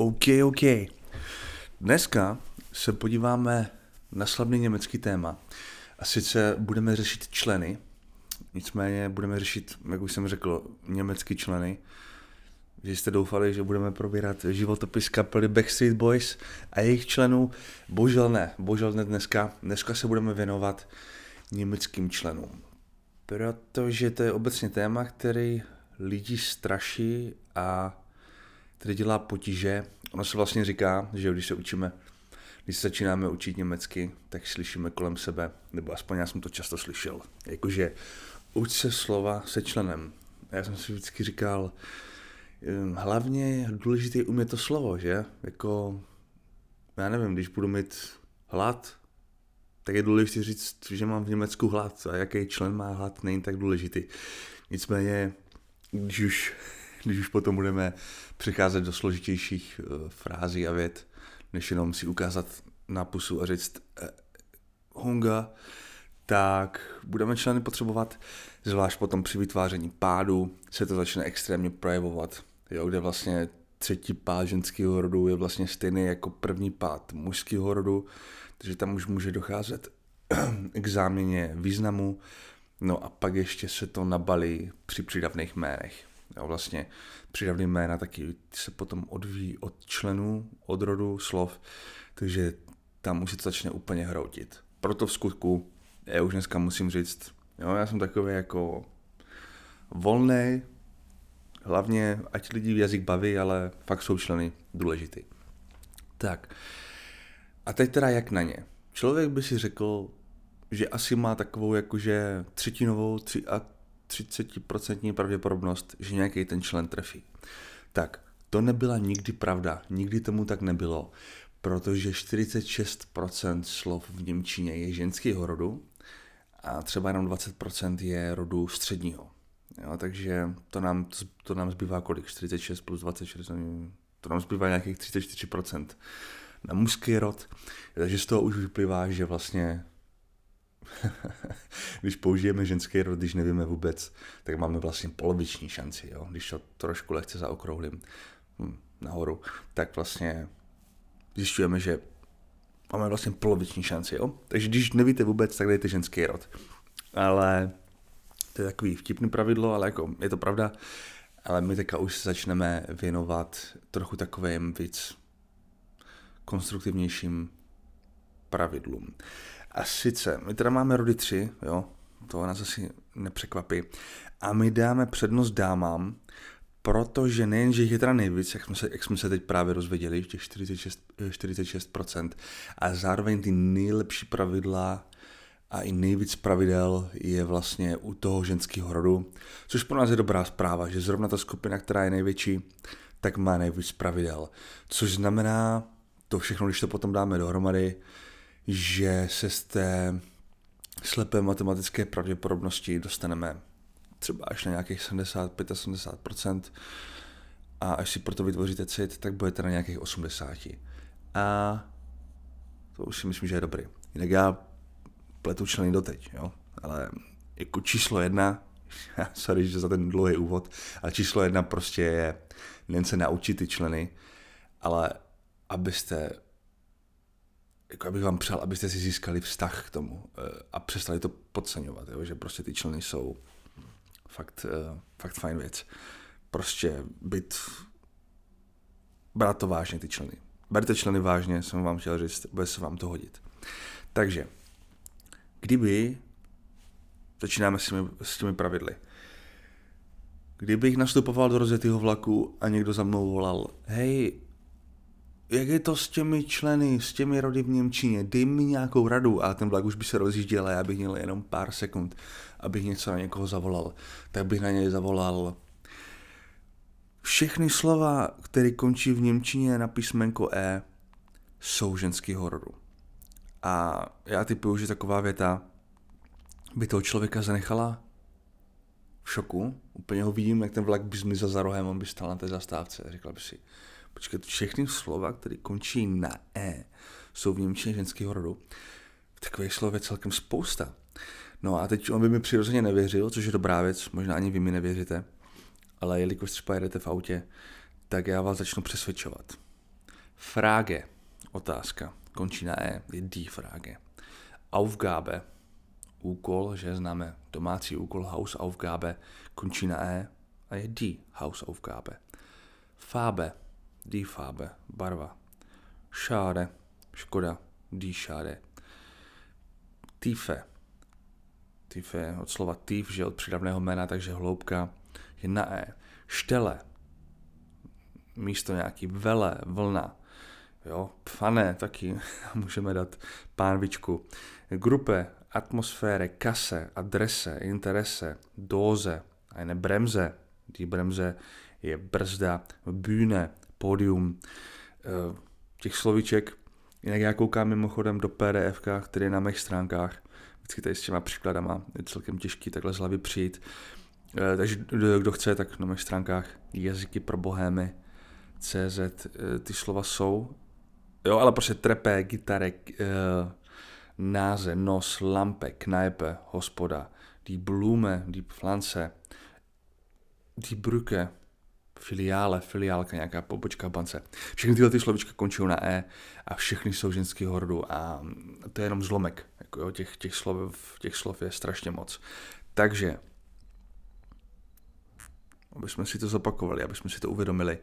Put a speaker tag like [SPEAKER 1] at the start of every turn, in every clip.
[SPEAKER 1] OK, OK. Dneska se podíváme na slavný německý téma. A sice budeme řešit členy, nicméně budeme řešit, jak už jsem řekl, německý členy. Že jste doufali, že budeme probírat životopis kapely Backstreet Boys a jejich členů. Bohužel ne, bohužel ne dneska. Dneska se budeme věnovat německým členům. Protože to je obecně téma, který lidi straší a který dělá potíže. Ono se vlastně říká, že když se učíme, když se začínáme učit německy, tak slyšíme kolem sebe, nebo aspoň já jsem to často slyšel, jakože uč se slova se členem. Já jsem si vždycky říkal, hm, hlavně důležité je umět to slovo, že? Jako, já nevím, když budu mít hlad, tak je důležité říct, že mám v Německu hlad a jaký člen má hlad, není tak důležitý. Nicméně, když už, když už potom budeme přicházet do složitějších uh, frází a vět, než jenom si ukázat na pusu a říct uh, hunga, tak budeme členy potřebovat, zvlášť potom při vytváření pádu se to začne extrémně projevovat, jo, kde vlastně třetí pád ženského rodu je vlastně stejný jako první pád mužského rodu, takže tam už může docházet k záměně významu, no a pak ještě se to nabalí při přidavných jménech. Jo, vlastně přidavný jména taky se potom odvíjí od členů, od rodu slov, takže tam už se to začne úplně hroutit. Proto v skutku, já už dneska musím říct, jo, já jsem takový jako volný, hlavně ať lidi v jazyk baví, ale fakt jsou členy důležitý. Tak, a teď teda jak na ně? Člověk by si řekl, že asi má takovou jakože třetinovou tři a 30% pravděpodobnost, že nějaký ten člen trefí. Tak, to nebyla nikdy pravda, nikdy tomu tak nebylo, protože 46% slov v Němčině je ženského rodu a třeba jenom 20% je rodu středního. Jo, takže to nám, to nám zbývá kolik? 46 plus 26, to nám zbývá nějakých 34% na mužský rod. Takže z toho už vyplývá, že vlastně když použijeme ženský rod, když nevíme vůbec, tak máme vlastně poloviční šanci, jo? když to trošku lehce zaokrouhlím hm, nahoru, tak vlastně zjišťujeme, že máme vlastně poloviční šanci. Jo? Takže když nevíte vůbec, tak dejte ženský rod. Ale to je takový vtipný pravidlo, ale jako je to pravda. Ale my teďka už se začneme věnovat trochu takovým víc konstruktivnějším pravidlům. A sice, my teda máme rody tři, jo, to nás asi nepřekvapí. A my dáme přednost dámám, protože nejen, že jich je teda nejvíc, jak jsme se, jak jsme se teď právě rozvěděli, těch 46, 46%, a zároveň ty nejlepší pravidla a i nejvíc pravidel je vlastně u toho ženského rodu, což pro nás je dobrá zpráva, že zrovna ta skupina, která je největší, tak má nejvíc pravidel. Což znamená, to všechno, když to potom dáme dohromady, že se z té slepé matematické pravděpodobnosti dostaneme třeba až na nějakých 75-80% a až si proto vytvoříte cit, tak budete na nějakých 80. A to už si myslím, že je dobrý. Jinak já pletu členy doteď, jo? ale jako číslo jedna, sorry, že za ten dlouhý úvod, ale číslo jedna prostě je nejen se naučit ty členy, ale abyste jako abych vám přál, abyste si získali vztah k tomu eh, a přestali to podceňovat, jo? že prostě ty členy jsou fakt, eh, fakt fajn věc. Prostě být, brát to vážně ty členy. Berte členy vážně, jsem vám chtěl říct, bude se vám to hodit. Takže, kdyby, začínáme s těmi, s těmi pravidly, kdybych nastupoval do rozjetého vlaku a někdo za mnou volal, hej, jak je to s těmi členy, s těmi rody v Němčině, dej mi nějakou radu a ten vlak už by se rozjížděl a já bych měl jenom pár sekund, abych něco na někoho zavolal. Tak bych na něj zavolal všechny slova, které končí v Němčině na písmenko E, jsou ženského rodu. A já typuju, že taková věta by toho člověka zanechala v šoku. Úplně ho vidím, jak ten vlak by zmizel za rohem, on by stál na té zastávce. Říkal by si, Počkat, všechny slova, které končí na E, jsou v Němčině ženského rodu. Takových slov je celkem spousta. No a teď on by mi přirozeně nevěřil, což je dobrá věc, možná ani vy mi nevěříte, ale jelikož třeba jedete v autě, tak já vás začnu přesvědčovat. Frage, otázka, končí na E, je die Frage. Aufgabe, úkol, že známe domácí úkol, Hausaufgabe, končí na E a je die Hausaufgabe. Farbe, die Farbe, barva. Schade, škoda, die Schade. Tiefe, Tiefe od slova tief, že od přídavného jména, takže hloubka je na E. Štele, místo nějaký vele, vlna. Jo, pfané taky můžeme dát pánvičku. Grupe, atmosféry, kase, adrese, interese, dóze, a ne bremze. Die bremze je brzda, bühne, pódium. Eh, těch slovíček, jinak já koukám mimochodem do PDF, který je na mých stránkách. Vždycky tady s těma příkladama je celkem těžký takhle z hlavy přijít. Eh, takže kdo chce, tak na mých stránkách jazyky pro bohémy CZ eh, ty slova jsou. Jo, ale prostě trepé, gitarek, náze, nos, lampe, knajpe, hospoda, die Blume, die Pflanze, die Brücke, filiále, filiálka, nějaká pobočka v bance. Všechny tyhle ty slovička končí na E a všechny jsou ženského rodu a to je jenom zlomek. Jako jo, těch, těch, slov, těch slov je strašně moc. Takže, aby jsme si to zopakovali, aby jsme si to uvědomili,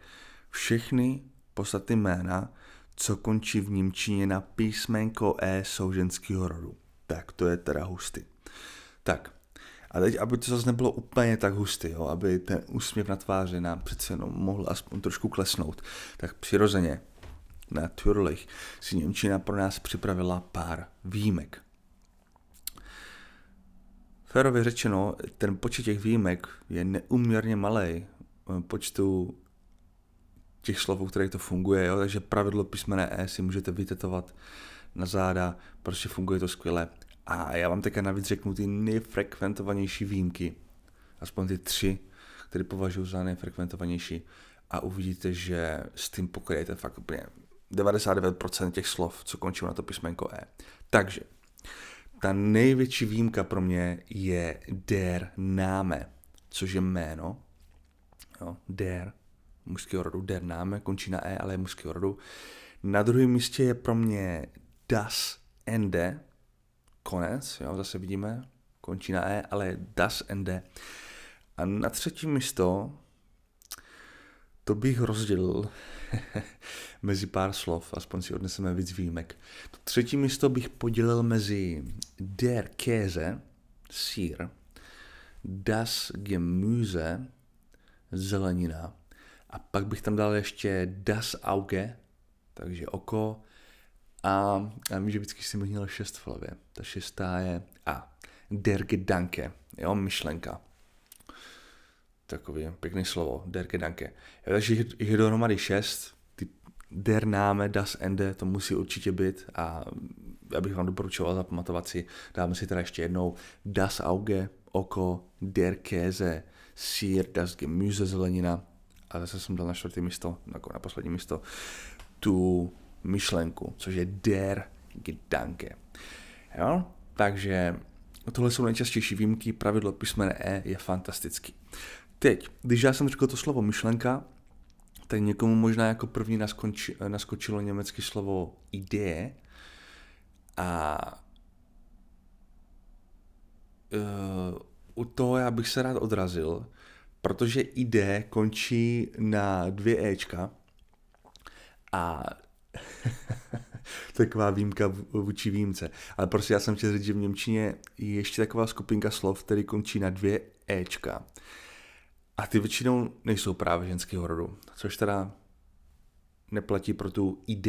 [SPEAKER 1] všechny podstatné jména, co končí v Němčině na písmenko E, jsou ženského rodu. Tak to je teda hustý. Tak, a teď, aby to zase nebylo úplně tak hustý, jo, aby ten úsměv na tváři nám přece jenom mohl aspoň trošku klesnout, tak přirozeně, natürlich, si Němčina pro nás připravila pár výjimek. Férově řečeno, ten počet těch výjimek je neuměrně malý počtu těch slov, které to funguje, jo? takže pravidlo písmene E si můžete vytetovat na záda, prostě funguje to skvěle. A já vám teďka navíc řeknu ty nejfrekventovanější výjimky, aspoň ty tři, které považuji za nejfrekventovanější a uvidíte, že s tím pokryjete fakt úplně 99% těch slov, co končí na to písmenko E. Takže, ta největší výjimka pro mě je der Name, což je jméno. Jo, der, mužského rodu, der Name, končí na E, ale je mužského rodu. Na druhém místě je pro mě das Ende, konec, jo, zase vidíme, končí na E, ale das Ende. A na třetí místo to bych rozdělil mezi pár slov, aspoň si odneseme víc výjimek. To třetí místo bych podělil mezi der Käse, sír, das Gemüse, zelenina, a pak bych tam dal ještě das Auge, takže oko, a já vím, že vždycky jsem měl šest v hlavě. Ta šestá je A. Der Gedanke, jo, myšlenka. Takový pěkný slovo, der Gedanke. Jo, takže jich je dohromady šest, ty der Name, das Ende, to musí určitě být a já bych vám doporučoval zapamatovat si, dáme si teda ještě jednou das Auge, oko, der Käse, sír, das Gemüse, zelenina a zase jsem dal na čtvrtý místo, jako na poslední místo, tu myšlenku, což je der Gedanke. Jo? Takže tohle jsou nejčastější výjimky, pravidlo písmene E je fantastický. Teď, když já jsem řekl to slovo myšlenka, tak někomu možná jako první naskoči, naskočilo německé slovo idee a uh, u toho já bych se rád odrazil, protože ID končí na dvě Ečka a taková výjimka vůči výjimce. Ale prostě já jsem chtěl říct, že v Němčině je ještě taková skupinka slov, který končí na dvě Ečka. A ty většinou nejsou právě ženského rodu, což teda neplatí pro tu ID,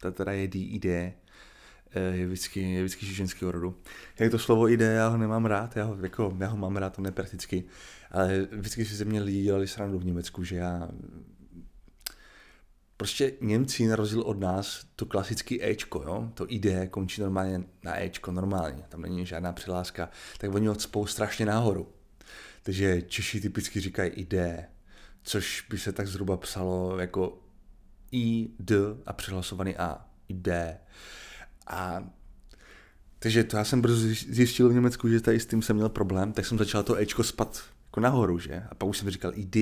[SPEAKER 1] ta teda je ID, eh, je vždycky, je vždycky ženského rodu. Jak to slovo ID, já ho nemám rád, já ho, jako, já ho mám rád, to neprakticky, ale vždycky si ze mě lidi dělali srandu v Německu, že já Prostě Němci na rozdíl od nás to klasický Ečko, jo? to ID končí normálně na Ečko, normálně, tam není žádná přiláska, tak oni odspou strašně nahoru. Takže Češi typicky říkají ID, což by se tak zhruba psalo jako I, D a přihlasovaný A. ID. A takže to já jsem brzo zjistil v Německu, že tady s tím jsem měl problém, tak jsem začal to Ečko spat jako nahoru, že? A pak už jsem říkal ID.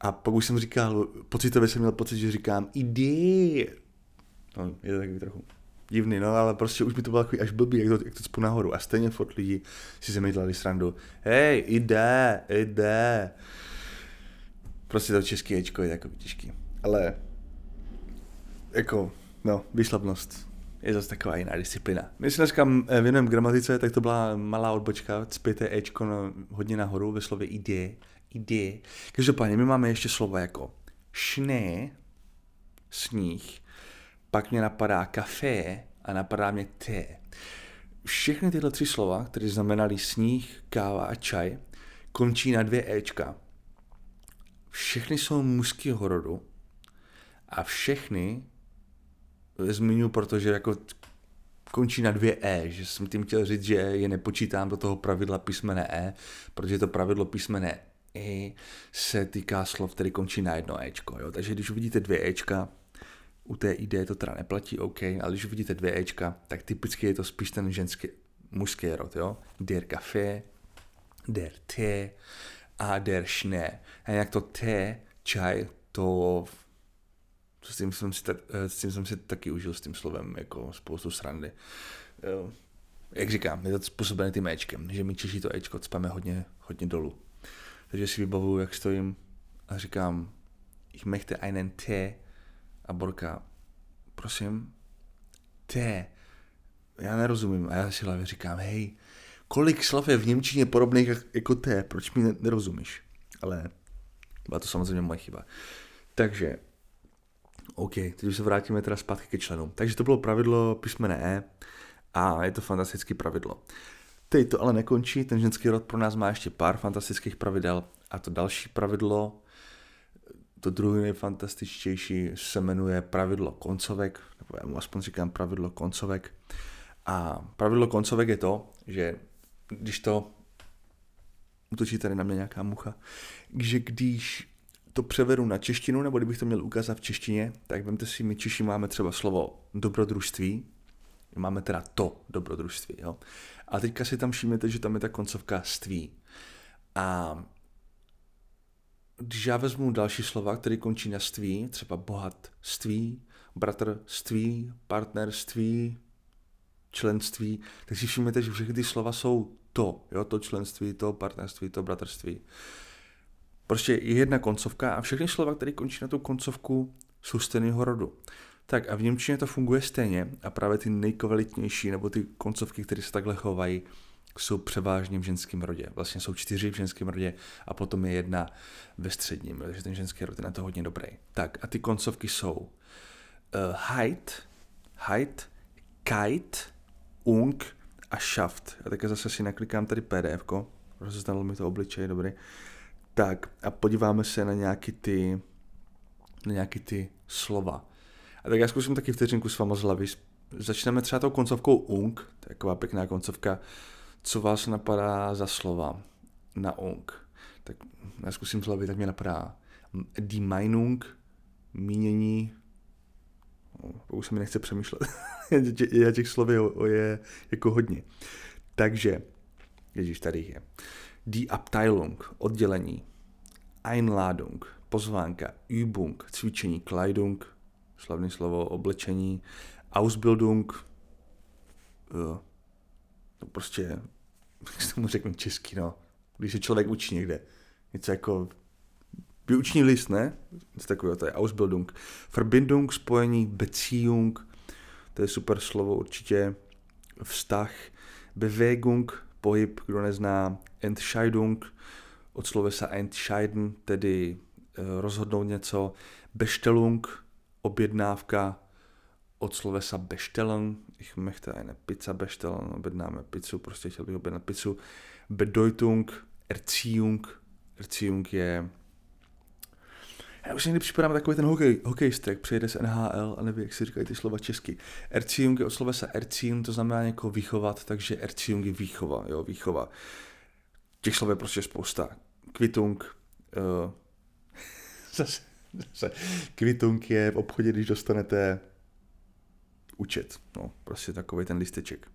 [SPEAKER 1] A pak už jsem říkal, pocitově jsem měl pocit, že říkám, jdi. No, je to takový trochu divný, no, ale prostě už mi to bylo takový až blbý, jak to, jak to cpu nahoru. A stejně furt lidi si se mi dělali srandu. Hej, jde, jde. Prostě to český Ečko je takový těžký. Ale jako, no, výslavnost je zase taková jiná disciplina. My si dneska eh, věnujeme gramatice, tak to byla malá odbočka, cpěte Ečko no, hodně nahoru ve slově ide, ide. Každopádně my máme ještě slova jako šné, sníh, pak mě napadá kafe a napadá mě té. Všechny tyhle tři slova, které znamenaly sníh, káva a čaj, končí na dvě Ečka. Všechny jsou mužského rodu a všechny zmiňuji, protože jako končí na dvě E, že jsem tím chtěl říct, že je nepočítám do toho pravidla písmene E, protože to pravidlo písmene E se týká slov, které končí na jedno Ečko. Jo? Takže když uvidíte dvě Ečka, u té ID to teda neplatí, OK, ale když uvidíte dvě Ečka, tak typicky je to spíš ten ženský, mužský rod, jo? Der Kaffee, der Tee a der Schnee. A jak to Tee, čaj, to s tím, jsem si, eh, s tím jsem si taky užil s tím slovem jako spoustu srandy. Jo. Jak říkám, je to způsobené tím Ečkem, že my Češi to Ečko cpeme hodně, hodně dolů. Takže si vybavuju, jak stojím a říkám, ich möchte einen Tee a Borka, prosím, Tee. Já nerozumím a já si hlavě říkám, hej, kolik slov je v Němčině podobných jako T, proč mi nerozumíš? Ale byla to samozřejmě moje chyba. Takže OK, teď už se vrátíme teda zpátky ke členům. Takže to bylo pravidlo písmene E a je to fantastické pravidlo. Teď to ale nekončí, ten ženský rod pro nás má ještě pár fantastických pravidel a to další pravidlo, to druhé nejfantastičtější se jmenuje pravidlo koncovek, nebo já mu aspoň říkám pravidlo koncovek. A pravidlo koncovek je to, že když to utočí tady na mě nějaká mucha, že když to převedu na češtinu, nebo kdybych to měl ukázat v češtině, tak vemte si, my Češi máme třeba slovo dobrodružství, máme teda to dobrodružství, jo. A teďka si tam všimnete, že tam je ta koncovka ství. A když já vezmu další slova, které končí na ství, třeba bohatství, bratrství, partnerství, členství, tak si všimnete, že všechny ty slova jsou to, jo, to členství, to partnerství, to bratrství. Prostě je jedna koncovka a všechny slova, které končí na tu koncovku, jsou stejného rodu. Tak a v Němčině to funguje stejně a právě ty nejkvalitnější nebo ty koncovky, které se takhle chovají, jsou převážně v ženském rodě. Vlastně jsou čtyři v ženském rodě a potom je jedna ve středním, takže ten ženský rod je na to hodně dobrý. Tak a ty koncovky jsou uh, height, height, kite, ung a shaft. A také zase si naklikám tady PDF, rozeznalo mi to obličej, dobrý. Tak a podíváme se na nějaký ty, na nějaký ty slova. A tak já zkusím taky vteřinku s váma z hlavy. Začneme třeba tou koncovkou ung, taková pěkná koncovka. Co vás napadá za slova na ung? Tak já zkusím z hlavy, tak mě napadá die Meinung, mínění, no, už se mi nechce přemýšlet. já těch slov je, je jako hodně. Takže, ježíš, tady je. Die Abteilung, oddělení. Einladung, pozvánka. Übung, cvičení. Kleidung, slavné slovo, oblečení. Ausbildung, no prostě, jak se tomu řeknu česky, no. Když se člověk učí někde. Něco jako vyuční list, ne? Něco takového, to je Ausbildung. Verbindung, spojení, Beziehung, to je super slovo určitě. Vztah, Bewegung, pohyb, kdo nezná, Entscheidung, od slovesa entscheiden, tedy eh, rozhodnout něco, Bestellung, objednávka, od slovesa bestellen, ich möchte eine Pizza bestellen, objednáme pizzu, prostě chtěl bych objednat pizzu. Bedeutung, Erziehung, Erziehung je já už někdy připadám takový ten hokej, hokejista, jak přijede z NHL a neví, jak si říkají ty slova česky. Erziehung je od slovesa Erziehung, to znamená někoho vychovat, takže Erziehung je výchova, jo, výchova. Těch slov je prostě spousta. Kvitung, uh, zase, zase, kvitung je v obchodě, když dostanete účet, no, prostě takový ten listeček,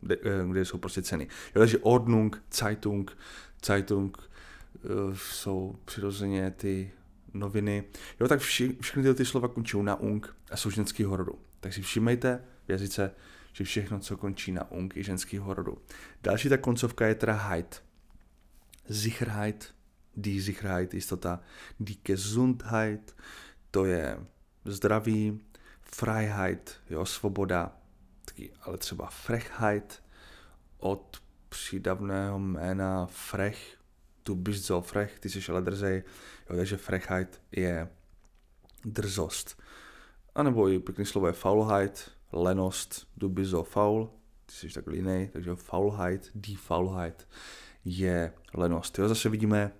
[SPEAKER 1] kde, eh, kde jsou prostě ceny. Jo, takže Ordnung, Zeitung, Zeitung uh, jsou přirozeně ty noviny. Jo, tak vši, všechny ty, ty slova končí na ung a jsou ženského rodu. Tak si všimejte v jazyce, že všechno, co končí na ung, je ženského rodu. Další ta koncovka je teda heit. Sicherheit, die Sicherheit, jistota, die Gesundheit, to je zdraví, Freiheit, jo, svoboda, taky, ale třeba Frechheit od přídavného jména Frech, tu bist so frech, ty jsi ale drzej, jo, takže Frechheit je drzost. A nebo i pěkný slovo je Faulheit, lenost, du bist so faul, ty jsi takový jiný, takže Faulheit, die Faulheit je lenost. Jo, zase vidíme,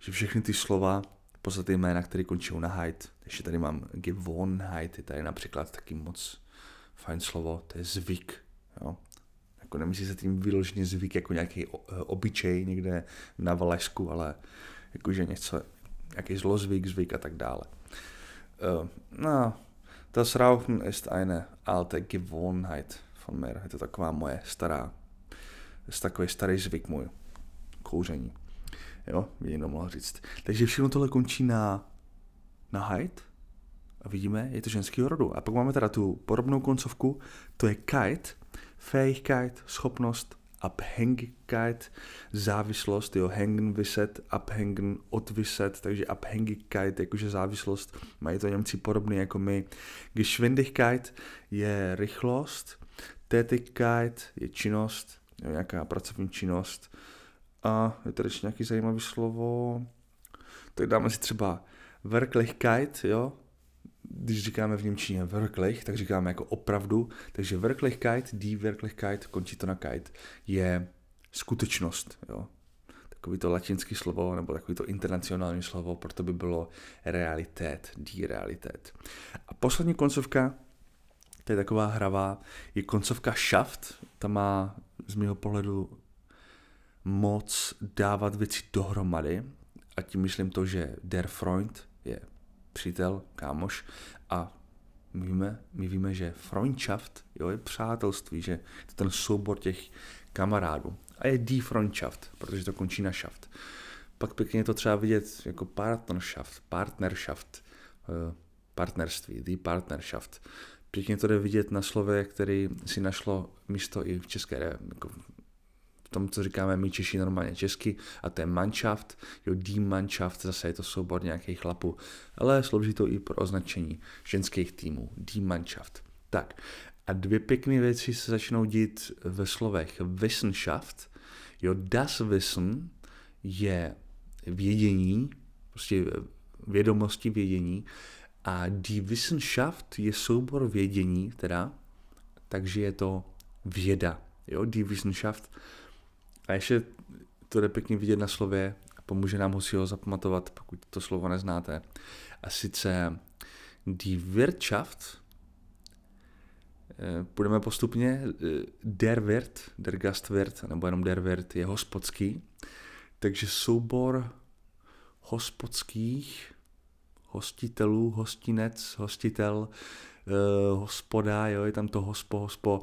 [SPEAKER 1] že všechny ty slova, v podstatě jména, které končí na heit, ještě tady mám Gewohnheit, je tady například taky moc fajn slovo, to je zvyk. Jo? Jako nemyslí se tím vyloženě zvyk jako nějaký obyčej někde na Valašsku, ale jakože něco, nějaký zlozvyk, zvyk a tak dále. Uh, no, das Rauchen ist eine alte Gewohnheit von mir. Je to taková moje stará, takový starý zvyk můj. Kouření. Jo, někdo mohl říct. Takže všechno tohle končí na, na height. A vidíme, je to ženský rodu. A pak máme teda tu podobnou koncovku, to je kite, Fähigkeit, schopnost, Abhängigkeit, závislost, jo, hängen, vyset, abhängen, odvyset, takže Abhängigkeit, jakože závislost, mají to Němci podobný jako my. Geschwindigkeit je rychlost, Tätigkeit je činnost, jo, nějaká pracovní činnost, a je tady ještě nějaký zajímavý slovo. Tak dáme si třeba Wirklichkeit, jo? Když říkáme v Němčině Wirklich, tak říkáme jako opravdu. Takže Wirklichkeit, die Wirklichkeit, končí to na kite, je skutečnost, jo? Takový to latinský slovo, nebo takový to internacionální slovo, proto by bylo realitét, die Realität. A poslední koncovka, to je taková hravá, je koncovka Shaft, ta má z mého pohledu moc dávat věci dohromady a tím myslím to, že der Freund je přítel, kámoš a my víme, my víme, že Freundschaft jo, je přátelství, že to ten soubor těch kamarádů. A je die Freundschaft, protože to končí na shaft. Pak pěkně to třeba vidět jako partnerschaft, partnerschaft, eh, partnerství, die Partnerschaft. Pěkně to jde vidět na slově, který si našlo místo i v české, jako tom, co říkáme my Češi normálně česky, a to je Mannschaft, jo, die Mannschaft, zase je to soubor nějakých chlapů, ale slouží to i pro označení ženských týmů, die Mannschaft. Tak, a dvě pěkné věci se začnou dít ve slovech Wissenschaft, jo, das Wissen je vědění, prostě vědomosti vědění, a die Wissenschaft je soubor vědění, teda, takže je to věda, jo, die Wissenschaft a ještě to jde pěkně vidět na slově pomůže nám ho si ho zapamatovat, pokud to slovo neznáte. A sice die Wirtschaft, eh, postupně, eh, der Wirt, der Gastwirt, nebo jenom der Wirt je hospodský, takže soubor hospodských hostitelů, hostinec, hostitel, eh, hospoda, jo, je tam to hospo, hospo,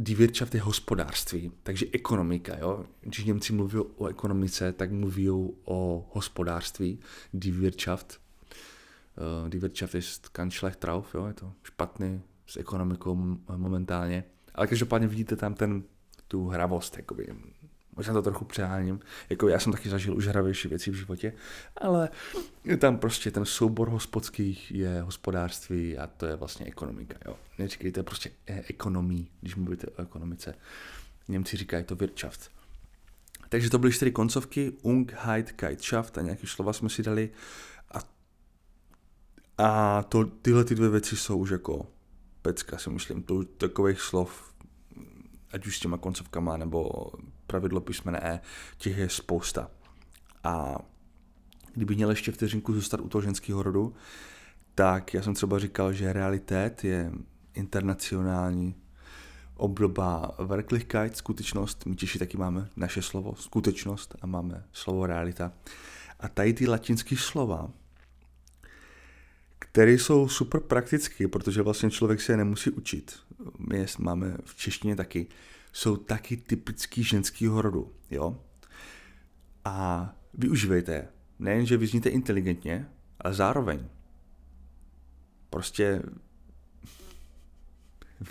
[SPEAKER 1] Die Wirtschaft je hospodářství, takže ekonomika. Jo? Když Němci mluví o ekonomice, tak mluví o hospodářství. Die Wirtschaft. Uh, die Wirtschaft ist ganz schlecht drauf, jo? je to špatný s ekonomikou momentálně. Ale každopádně vidíte tam ten, tu hravost, jakoby, Možná to trochu přeháním, jako já jsem taky zažil už hravější věci v životě, ale tam prostě ten soubor hospodských je hospodářství a to je vlastně ekonomika. Jo. Neříkejte prostě e- ekonomii, když mluvíte o ekonomice. Němci říkají to Wirtschaft. Takže to byly čtyři koncovky, Ung, Heit, Kite, Schaft a nějaké slova jsme si dali. A, a to, tyhle ty dvě věci jsou už jako pecka, si myslím. To, takových slov ať už s těma koncovkama nebo pravidlo písmene E, těch je spousta. A kdyby měl ještě vteřinku zůstat u toho ženského rodu, tak já jsem třeba říkal, že realitét je internacionální obdoba Wirklichkeit, skutečnost, my Češi taky máme naše slovo skutečnost a máme slovo realita. A tady ty latinské slova, které jsou super praktické, protože vlastně člověk se je nemusí učit. My je máme v češtině taky. Jsou taky typický ženského rodu, jo? A využívejte je. nejen, že vyzníte inteligentně, ale zároveň prostě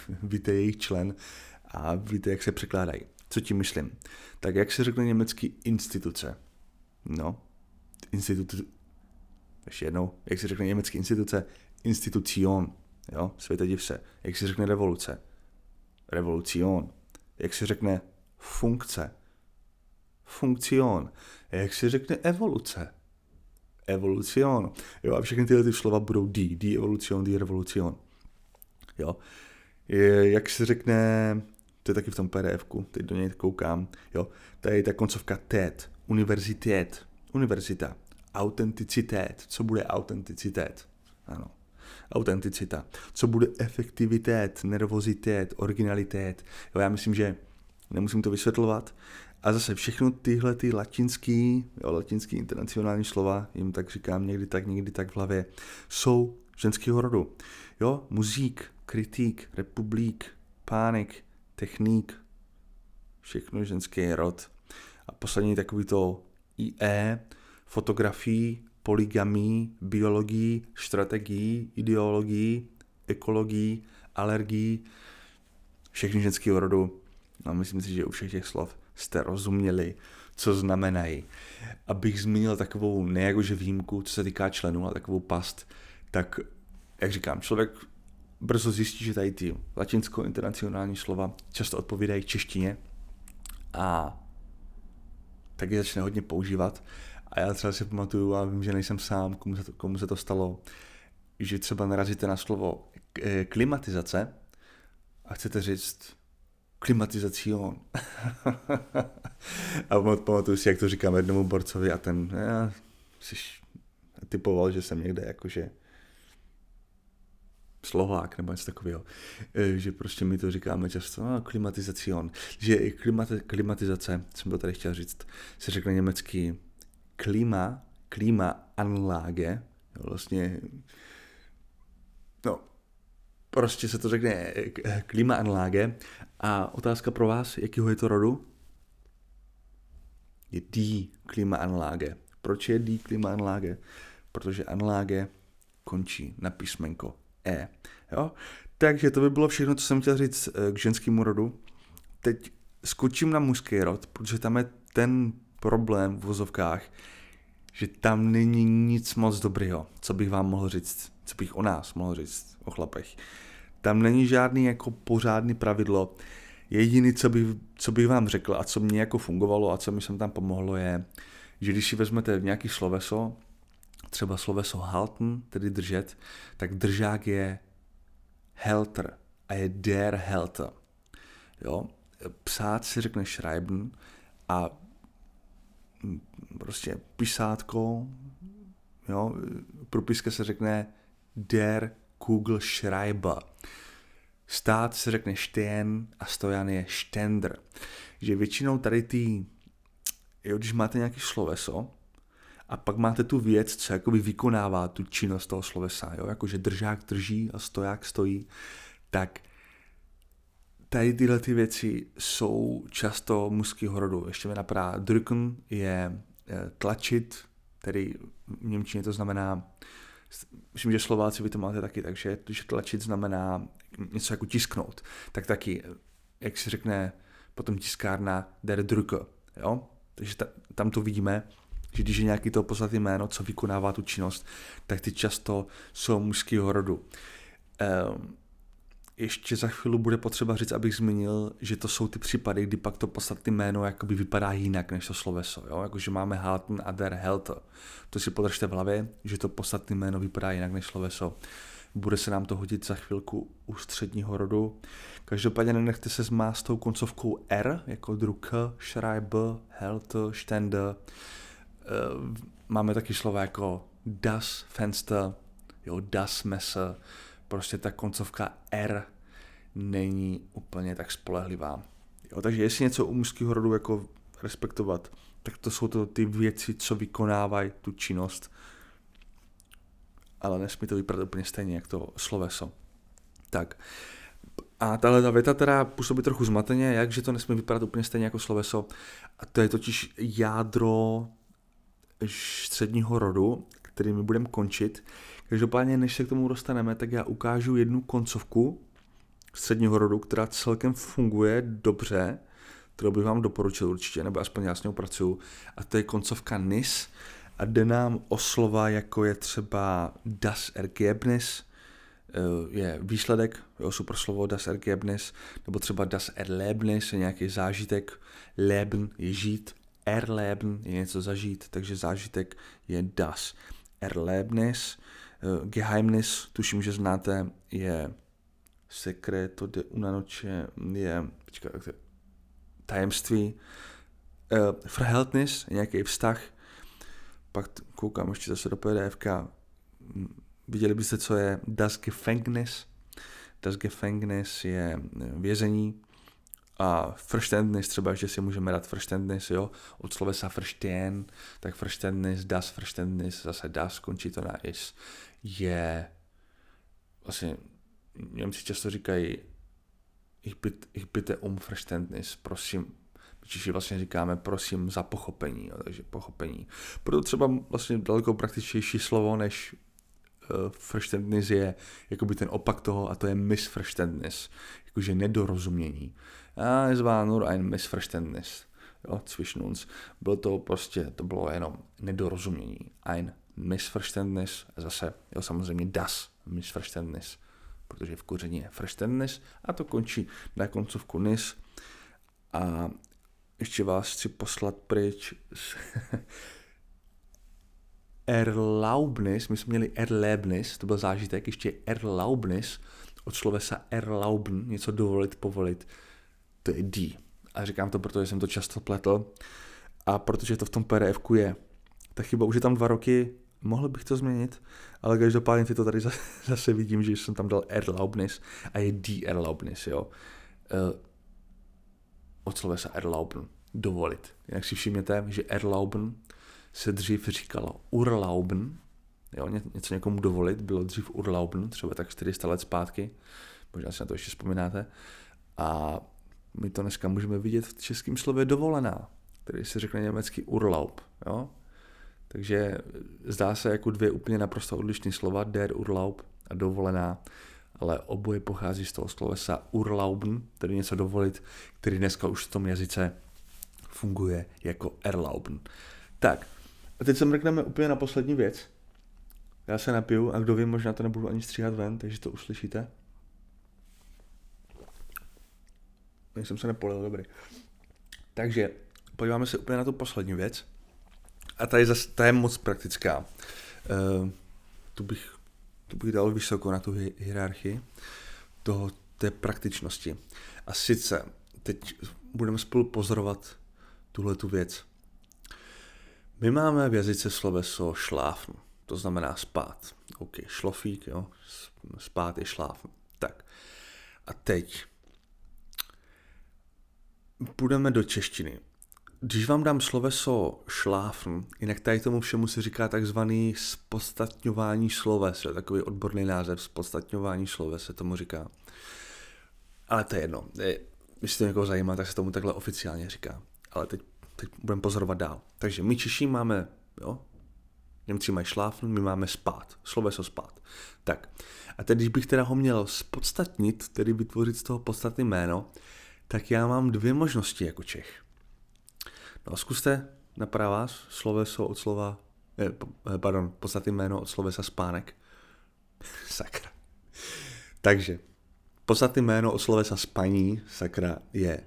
[SPEAKER 1] víte jejich člen a víte, jak se překládají. Co tím myslím? Tak jak se řekne německý instituce? No, instituce, ještě jednou, jak se řekne německý instituce? Institucion, jo, světe div se. Jak se řekne revoluce? Revolucion. Jak se řekne funkce? Funkcion. Jak se řekne evoluce? Evolucion. Jo, a všechny tyhle ty slova budou D. D evolucion, D revolucion. Jo. Je, jak se řekne, to je taky v tom PDF-ku, teď do něj koukám, jo, tady je ta koncovka TED, univerzitét, univerzita, autenticitét, co bude autenticitét, ano, autenticita, co bude efektivitét, nervozitét, originalitét, jo, já myslím, že nemusím to vysvětlovat, a zase všechno tyhle ty latinský, jo, latinský internacionální slova, jim tak říkám někdy tak, někdy tak v hlavě, jsou ženského rodu. Jo, muzík, kritík, republik, pánek, techník, všechno ženský rod. A poslední takový to IE, fotografii, poligamii, biologii, strategii, ideologii, ekologii, alergii, všechny ženského rodu. No, myslím si, že u všech těch slov jste rozuměli, co znamenají. Abych zmínil takovou nejakože výjimku, co se týká členů, ale takovou past, tak, jak říkám, člověk brzo zjistí, že tady ty latinsko-internacionální slova často odpovídají češtině a tak je začne hodně používat. A já třeba si pamatuju, a vím, že nejsem sám, komu se to, komu se to stalo, že třeba narazíte na slovo eh, klimatizace a chcete říct klimatizacion. a pamatuju si, jak to říkám jednomu borcovi a ten já, jsi typoval, že jsem někde jakože Slovák nebo něco takového, e, že prostě my to říkáme často, no, klimatizacion, že klimati, klimatizace, jsem to tady chtěl říct, se řekne německy klima, klima anlage, vlastně, no, prostě se to řekne e, klima anlage a otázka pro vás, jakýho je to rodu? Je D klima anlage. Proč je D klima anlage? Protože anlage končí na písmenko E. Jo? Takže to by bylo všechno, co jsem chtěl říct eh, k ženskému rodu. Teď skočím na mužský rod, protože tam je ten problém v vozovkách, že tam není nic moc dobrého, co bych vám mohl říct, co bych o nás mohl říct, o chlapech. Tam není žádný jako pořádný pravidlo. Jediný, co bych, co bych vám řekl a co mě jako fungovalo a co mi jsem tam pomohlo je, že když si vezmete nějaký sloveso, třeba sloveso halten, tedy držet, tak držák je helter a je der helter. Jo? Psát si řekne schreiben a prostě pisátko, jo, propiska se řekne der Kugel Schreiber. Stát se řekne stehen a stojan je štender. Že většinou tady ty, jo, když máte nějaký sloveso, a pak máte tu věc, co jakoby vykonává tu činnost toho slovesa, jo? jakože držák drží a stoják stojí, tak tady tyhle ty věci jsou často mužského rodu. Ještě mi napadá drücken je tlačit, tedy v Němčině to znamená, myslím, že Slováci vy to máte taky, takže když tlačit znamená něco jako tisknout, tak taky, jak se řekne potom tiskárna der Drücke, jo? Takže ta, tam to vidíme, že když je nějaký to podstatné jméno, co vykonává tu činnost, tak ty často jsou mužského rodu. Um, ještě za chvíli bude potřeba říct, abych zmínil, že to jsou ty případy, kdy pak to podstatné jméno jakoby vypadá jinak než to sloveso. Jo? Jakože máme Halten a Der Helte. To si podržte v hlavě, že to podstatné jméno vypadá jinak než sloveso. Bude se nám to hodit za chvilku u středního rodu. Každopádně nenechte se zmást tou koncovkou R, jako Schreiber, Helte, Stende. Eh, máme taky slova jako das Fenster, jo, das Messer, prostě ta koncovka R není úplně tak spolehlivá. Jo, takže jestli něco u mužského rodu jako respektovat, tak to jsou to ty věci, co vykonávají tu činnost, ale nesmí to vypadat úplně stejně, jak to sloveso. Tak, a tahle ta věta teda působí trochu zmateně, jak, že to nesmí vypadat úplně stejně jako sloveso. A to je totiž jádro středního rodu, který my budeme končit. Každopádně, než se k tomu dostaneme, tak já ukážu jednu koncovku středního rodu, která celkem funguje dobře, kterou bych vám doporučil určitě, nebo aspoň já s ní pracuju, a to je koncovka NIS a jde nám o slova, jako je třeba das Ergebnis, eh, je výsledek, jo, super slovo das Ergebnis, nebo třeba das Erlebnis je nějaký zážitek, Leben je žít, Erleben je něco zažít, takže zážitek je das Erlebnis, Geheimnis, tuším, že znáte, je Secreto de una noche, je, počkej, tajemství, uh, Verhältnis, nějaký vztah, pak koukám ještě zase do PDF. Viděli byste, co je Das Gefängnis. Das Gefängnis je eh, vězení a Verständnis třeba, že si můžeme dát Verständnis, jo, od slovesa Verstehen, tak Verständnis, Das Verständnis, zase Das, končí to na is, je vlastně, Němci často říkají ich bitte, ich bitte um Verständnis, prosím, Češi vlastně říkáme prosím za pochopení, jo, takže pochopení. Proto třeba vlastně daleko praktičtější slovo než uh, Verständnis je jakoby ten opak toho a to je Missverständnis, jakože nedorozumění. A es war nur ein Missverständnis, jo, zwischen uns. Bylo to prostě, to bylo jenom nedorozumění. Ein Missverständnis, zase, jo, samozřejmě das Missverständnis protože v koření je Verständnis a to končí na koncovku nis. A ještě vás chci poslat pryč z Erlaubnis, my jsme měli Erlebnis, to byl zážitek, ještě Erlaubnis, od slovesa erlauben, něco dovolit, povolit, to je D. A říkám to, protože jsem to často pletl a protože to v tom pdf je. Ta chyba už je tam dva roky, mohl bych to změnit, ale každopádně ty to tady zase vidím, že jsem tam dal Erlaubnis a je D Erlaubnis, jo. Uh, od slovesa Erlauben, dovolit. Jinak si všimněte, že Erlauben se dřív říkalo Urlauben, jo, něco někomu dovolit, bylo dřív Urlauben, třeba tak 400 let zpátky, možná si na to ještě vzpomínáte. A my to dneska můžeme vidět v českém slově dovolená, který se řekne německy Urlaub, jo. Takže zdá se jako dvě úplně naprosto odlišné slova, der Urlaub a dovolená, ale oboje pochází z toho slovesa Urlauben, tedy něco dovolit, který dneska už v tom jazyce funguje jako Erlauben. Tak, a teď se mrkneme úplně na poslední věc. Já se napiju a kdo ví, možná to nebudu ani stříhat ven, takže to uslyšíte. jsem se nepolil, dobrý. Takže podíváme se úplně na tu poslední věc. A ta je, zase, ta je moc praktická. Uh, tu, bych, tu bych dal vysoko na tu hierarchii toho, té praktičnosti. A sice teď budeme spolu pozorovat tuhle tu věc. My máme v jazyce sloveso šláfn, to znamená spát. OK, šlofík, jo, spát je šláfn. Tak. A teď půjdeme do češtiny. Když vám dám sloveso šláfn, jinak tady tomu všemu se říká takzvaný spostatňování sloves, je takový odborný název, spostatňování sloves se tomu říká. Ale to je jedno. Jestli to někoho zajímá, tak se tomu takhle oficiálně říká. Ale teď, teď budeme pozorovat dál. Takže my Češi máme, jo, Němci mají šláfn, my máme spát, sloveso spát. Tak, a teď, když bych teda ho měl spodstatnit, tedy vytvořit z toho podstatné jméno, tak já mám dvě možnosti jako Čech. No a zkuste, napadá vás sloveso od slova, eh, eh pardon, podstatné jméno od slovesa spánek. sakra. Takže, podstatné jméno od slovesa spaní, sakra, je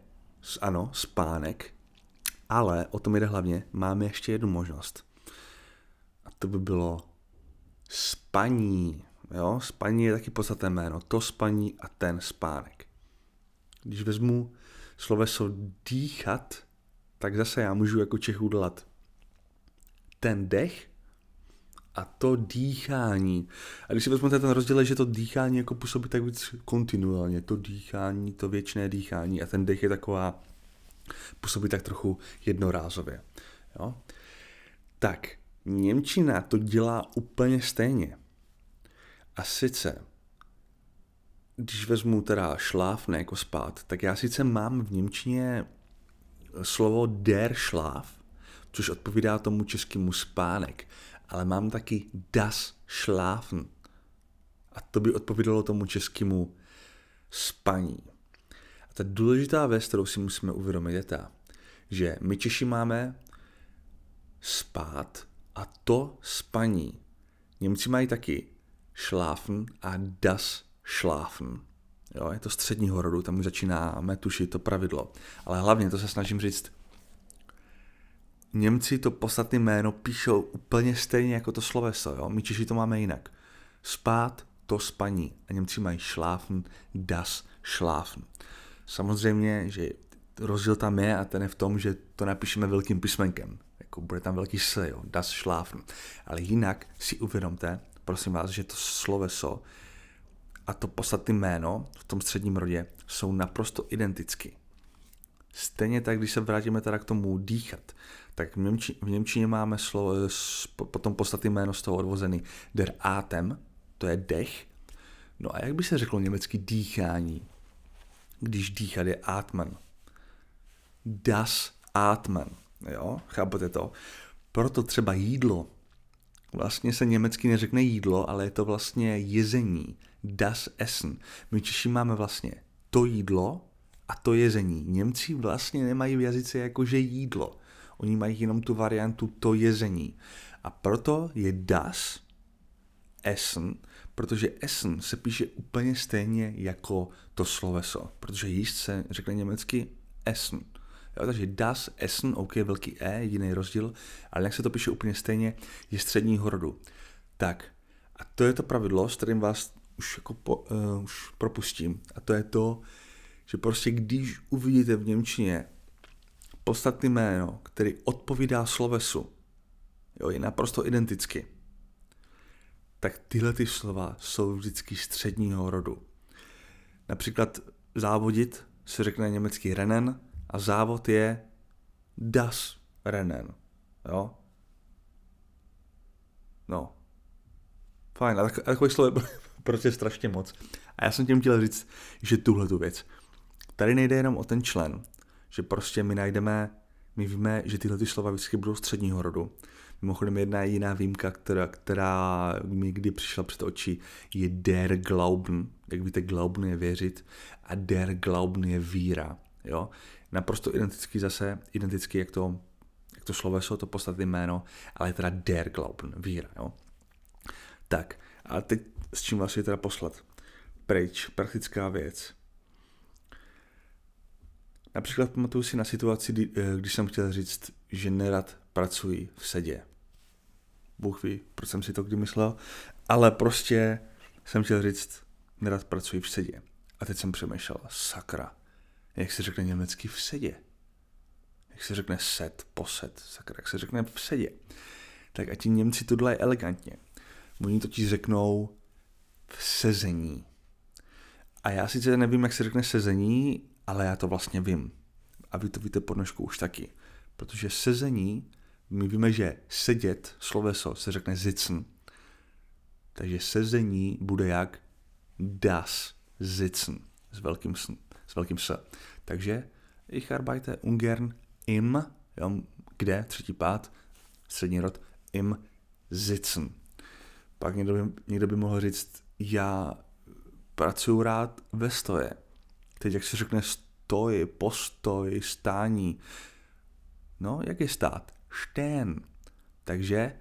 [SPEAKER 1] ano, spánek, ale o tom jde hlavně, máme ještě jednu možnost. To by bylo spaní. Jo? Spaní je taky podstatné jméno. To spaní a ten spánek. Když vezmu sloveso dýchat, tak zase já můžu jako Čech udělat ten dech a to dýchání. A když si vezmete ten rozdíl, že to dýchání jako působí tak víc kontinuálně, to dýchání, to věčné dýchání a ten dech je taková, působí tak trochu jednorázově. Jo? Tak, Němčina to dělá úplně stejně. A sice, když vezmu teda šláfne jako spát, tak já sice mám v Němčině slovo der Schlaf, což odpovídá tomu českému spánek. Ale mám taky das schlafen. A to by odpovídalo tomu českému spaní. A ta důležitá věc, kterou si musíme uvědomit, je ta, že my Češi máme spát a to spaní. Němci mají taky schlafen a das schlafen. Jo, je to středního rodu, tam už začínáme tušit to pravidlo. Ale hlavně to se snažím říct, Němci to podstatné jméno píšou úplně stejně jako to sloveso, jo? my Češi to máme jinak. Spát, to spaní. A Němci mají schlafen, das schlafen. Samozřejmě, že rozdíl tam je a ten je v tom, že to napíšeme velkým písmenkem. Jako bude tam velký S, jo, das schlafen. Ale jinak si uvědomte, prosím vás, že to sloveso a to podstatné jméno v tom středním rodě jsou naprosto identicky. Stejně tak, když se vrátíme teda k tomu dýchat, tak v, Němči, v Němčině máme slovo, potom podstatné jméno z toho odvozený der Atem, to je dech. No a jak by se řeklo německy dýchání, když dýchat je atmen? Das atmen, jo, chápete to? Proto třeba jídlo, vlastně se německy neřekne jídlo, ale je to vlastně jezení, das Essen. My Češi máme vlastně to jídlo a to jezení. Němci vlastně nemají v jazyce jakože jídlo. Oni mají jenom tu variantu to jezení. A proto je das Essen, protože Essen se píše úplně stejně jako to sloveso, protože jíst se řekne německy Essen. Jo, takže das Essen, OK, velký E, jediný rozdíl, ale jak se to píše úplně stejně, je středního rodu. Tak, a to je to pravidlo, s kterým vás už, jako po, uh, už propustím. A to je to, že prostě když uvidíte v Němčině podstatný jméno, který odpovídá slovesu, jo, je naprosto identicky, tak tyhle ty slova jsou vždycky středního rodu. Například závodit se řekne německý Rennen a závod je das Rennen. Jo? No. Fajn, a takových slov je prostě strašně moc. A já jsem tím chtěl říct, že tuhle tu věc. Tady nejde jenom o ten člen, že prostě my najdeme, my víme, že tyhle ty slova vždycky budou středního rodu. Mimochodem jedna jiná výjimka, která, která mi kdy přišla před oči, je der Glauben. Jak víte, Glauben je věřit a der Glauben je víra. Jo? Naprosto identický zase, identický jak to, jak to sloveso, to podstatné jméno, ale je teda der Glauben, víra. Jo? Tak, a teď s čím vás je teda poslat? Pryč, praktická věc. Například pamatuju si na situaci, eh, když jsem chtěl říct, že nerad pracuji v sedě. Bůh ví, proč jsem si to kdy myslel, ale prostě jsem chtěl říct, nerad pracuji v sedě. A teď jsem přemýšlel, sakra, jak se řekne německy v sedě? Jak se řekne set, poset, sakra, jak se řekne v sedě? Tak a ti Němci to dělají elegantně. Oni totiž řeknou v sezení. A já sice nevím, jak se řekne sezení, ale já to vlastně vím. A vy to víte po dnešku už taky. Protože sezení my víme, že sedět, sloveso, se řekne sitzen. Takže sezení bude jak das sitzen s velkým, s, s velkým s. Takže ich arbeite ungern im, jo, kde, třetí pát, střední rod, im sitzen. Pak někdo by, někdo by mohl říct, já pracuji rád ve stoje. Teď jak se řekne stoj, postoj, stání. No, jak je stát? stehen. Takže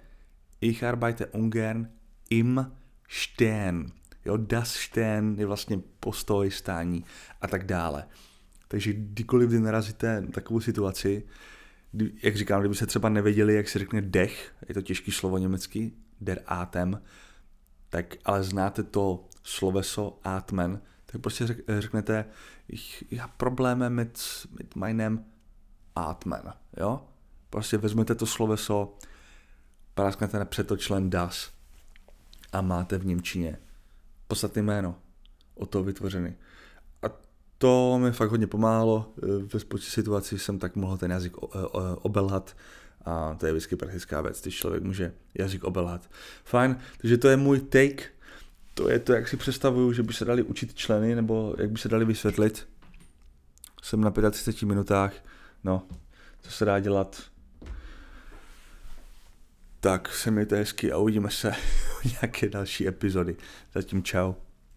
[SPEAKER 1] ich arbeite ungern im stehen. Jo, das stehen je vlastně postoj, stání a tak dále. Takže kdykoliv vy narazíte na takovou situaci, kdy, jak říkám, kdyby se třeba nevěděli, jak se řekne dech, je to těžký slovo německy, der Atem, tak ale znáte to sloveso Atmen, tak prostě řek, řeknete, ich, já problémy mit, mit meinem Atmen, jo? Prostě vezmete to sloveso, prásknete před to člen DAS a máte v Němčině podstatné jméno o to vytvořený. A to mi fakt hodně pomáhalo. Ve spoustě situací jsem tak mohl ten jazyk obelhat a to je vždycky praktická věc, když člověk může jazyk obelhat. Fajn, takže to je můj take, to je to, jak si představuju, že by se dali učit členy, nebo jak by se dali vysvětlit. Jsem na 35 minutách, no, co se dá dělat, Tak se mějte hezky a uvidíme se v nějaké další epizody. Zatím čau.